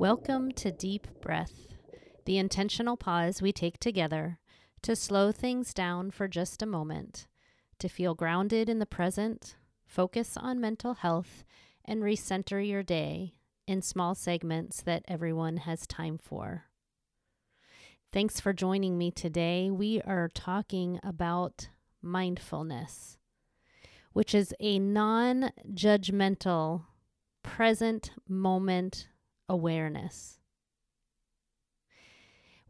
Welcome to Deep Breath, the intentional pause we take together to slow things down for just a moment, to feel grounded in the present, focus on mental health, and recenter your day in small segments that everyone has time for. Thanks for joining me today. We are talking about mindfulness, which is a non judgmental, present moment awareness.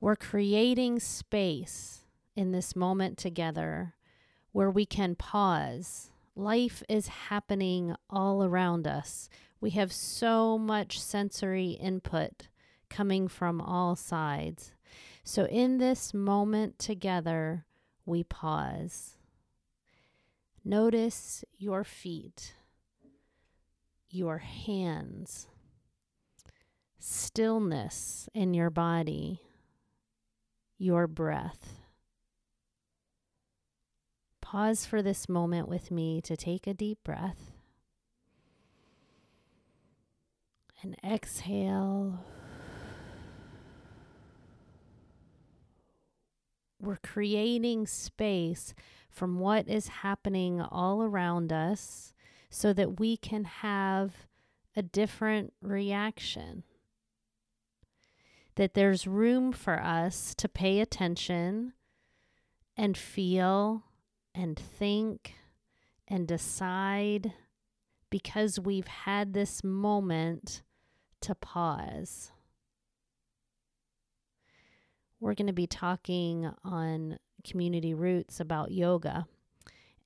We're creating space in this moment together where we can pause. Life is happening all around us. We have so much sensory input coming from all sides. So, in this moment together, we pause. Notice your feet, your hands, stillness in your body, your breath. Pause for this moment with me to take a deep breath and exhale. We're creating space from what is happening all around us so that we can have a different reaction that there's room for us to pay attention and feel and think and decide because we've had this moment to pause. We're going to be talking on Community Routes about yoga,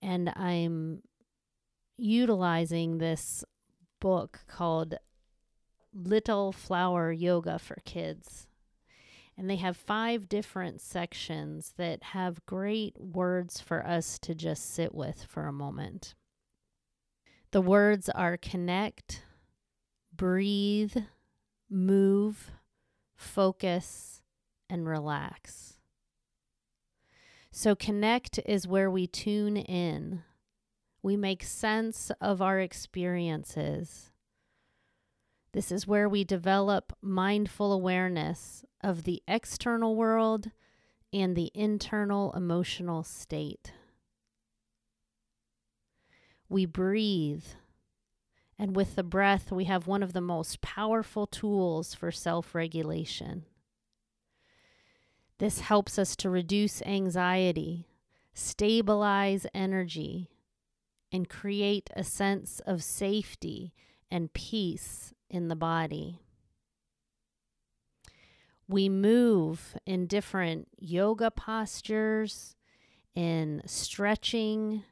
and I'm utilizing this book called Little Flower Yoga for Kids. And they have five different sections that have great words for us to just sit with for a moment. The words are connect, breathe, move, focus, and relax. So, connect is where we tune in. We make sense of our experiences. This is where we develop mindful awareness of the external world and the internal emotional state. We breathe, and with the breath, we have one of the most powerful tools for self regulation. This helps us to reduce anxiety, stabilize energy, and create a sense of safety and peace in the body. We move in different yoga postures, in stretching,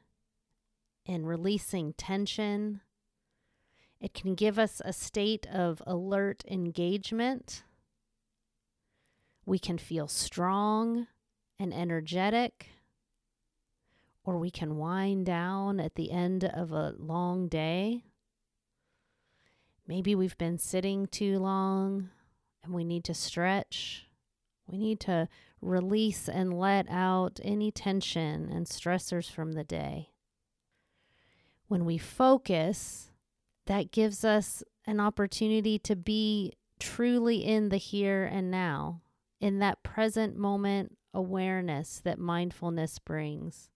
in releasing tension. It can give us a state of alert engagement. We can feel strong and energetic, or we can wind down at the end of a long day. Maybe we've been sitting too long and we need to stretch. We need to release and let out any tension and stressors from the day. When we focus, that gives us an opportunity to be truly in the here and now, in that present moment awareness that mindfulness brings.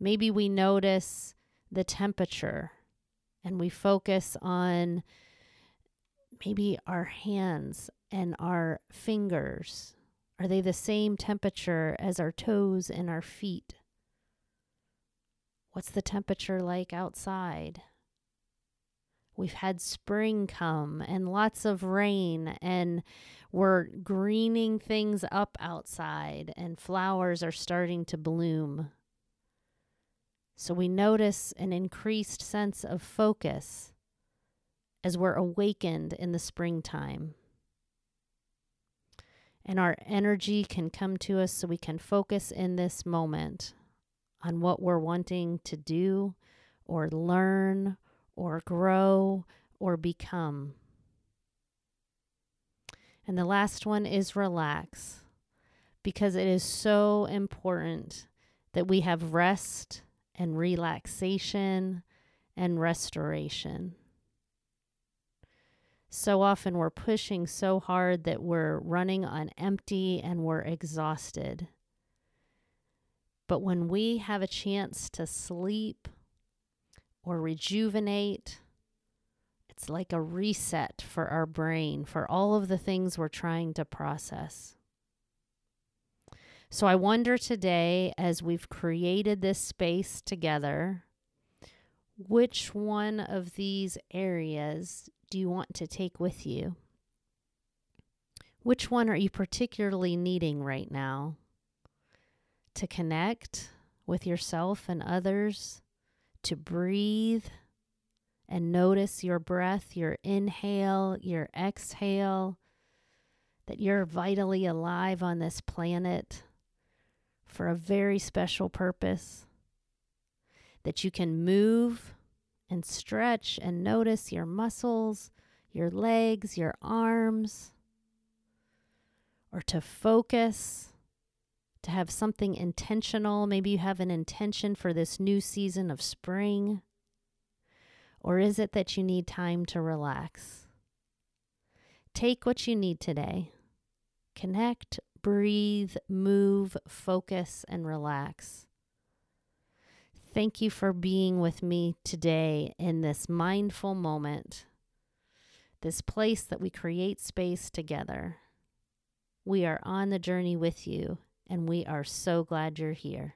Maybe we notice the temperature and we focus on maybe our hands and our fingers. Are they the same temperature as our toes and our feet? What's the temperature like outside? We've had spring come and lots of rain, and we're greening things up outside, and flowers are starting to bloom. So we notice an increased sense of focus as we're awakened in the springtime. And our energy can come to us so we can focus in this moment on what we're wanting to do or learn or grow or become. And the last one is relax because it is so important that we have rest and relaxation and restoration. So often we're pushing so hard that we're running on empty and we're exhausted. But when we have a chance to sleep or rejuvenate, it's like a reset for our brain for all of the things we're trying to process. So I wonder today, as we've created this space together, which one of these areas do you want to take with you? Which one are you particularly needing right now? To connect with yourself and others, to breathe and notice your breath, your inhale, your exhale, that you're vitally alive on this planet for a very special purpose, that you can move and stretch and notice your muscles, your legs, your arms, or to focus, to have something intentional. Maybe you have an intention for this new season of spring. Or is it that you need time to relax? Take what you need today. Connect, breathe, move, focus, and relax. Thank you for being with me today in this mindful moment, this place that we create space together. We are on the journey with you, and we are so glad you're here.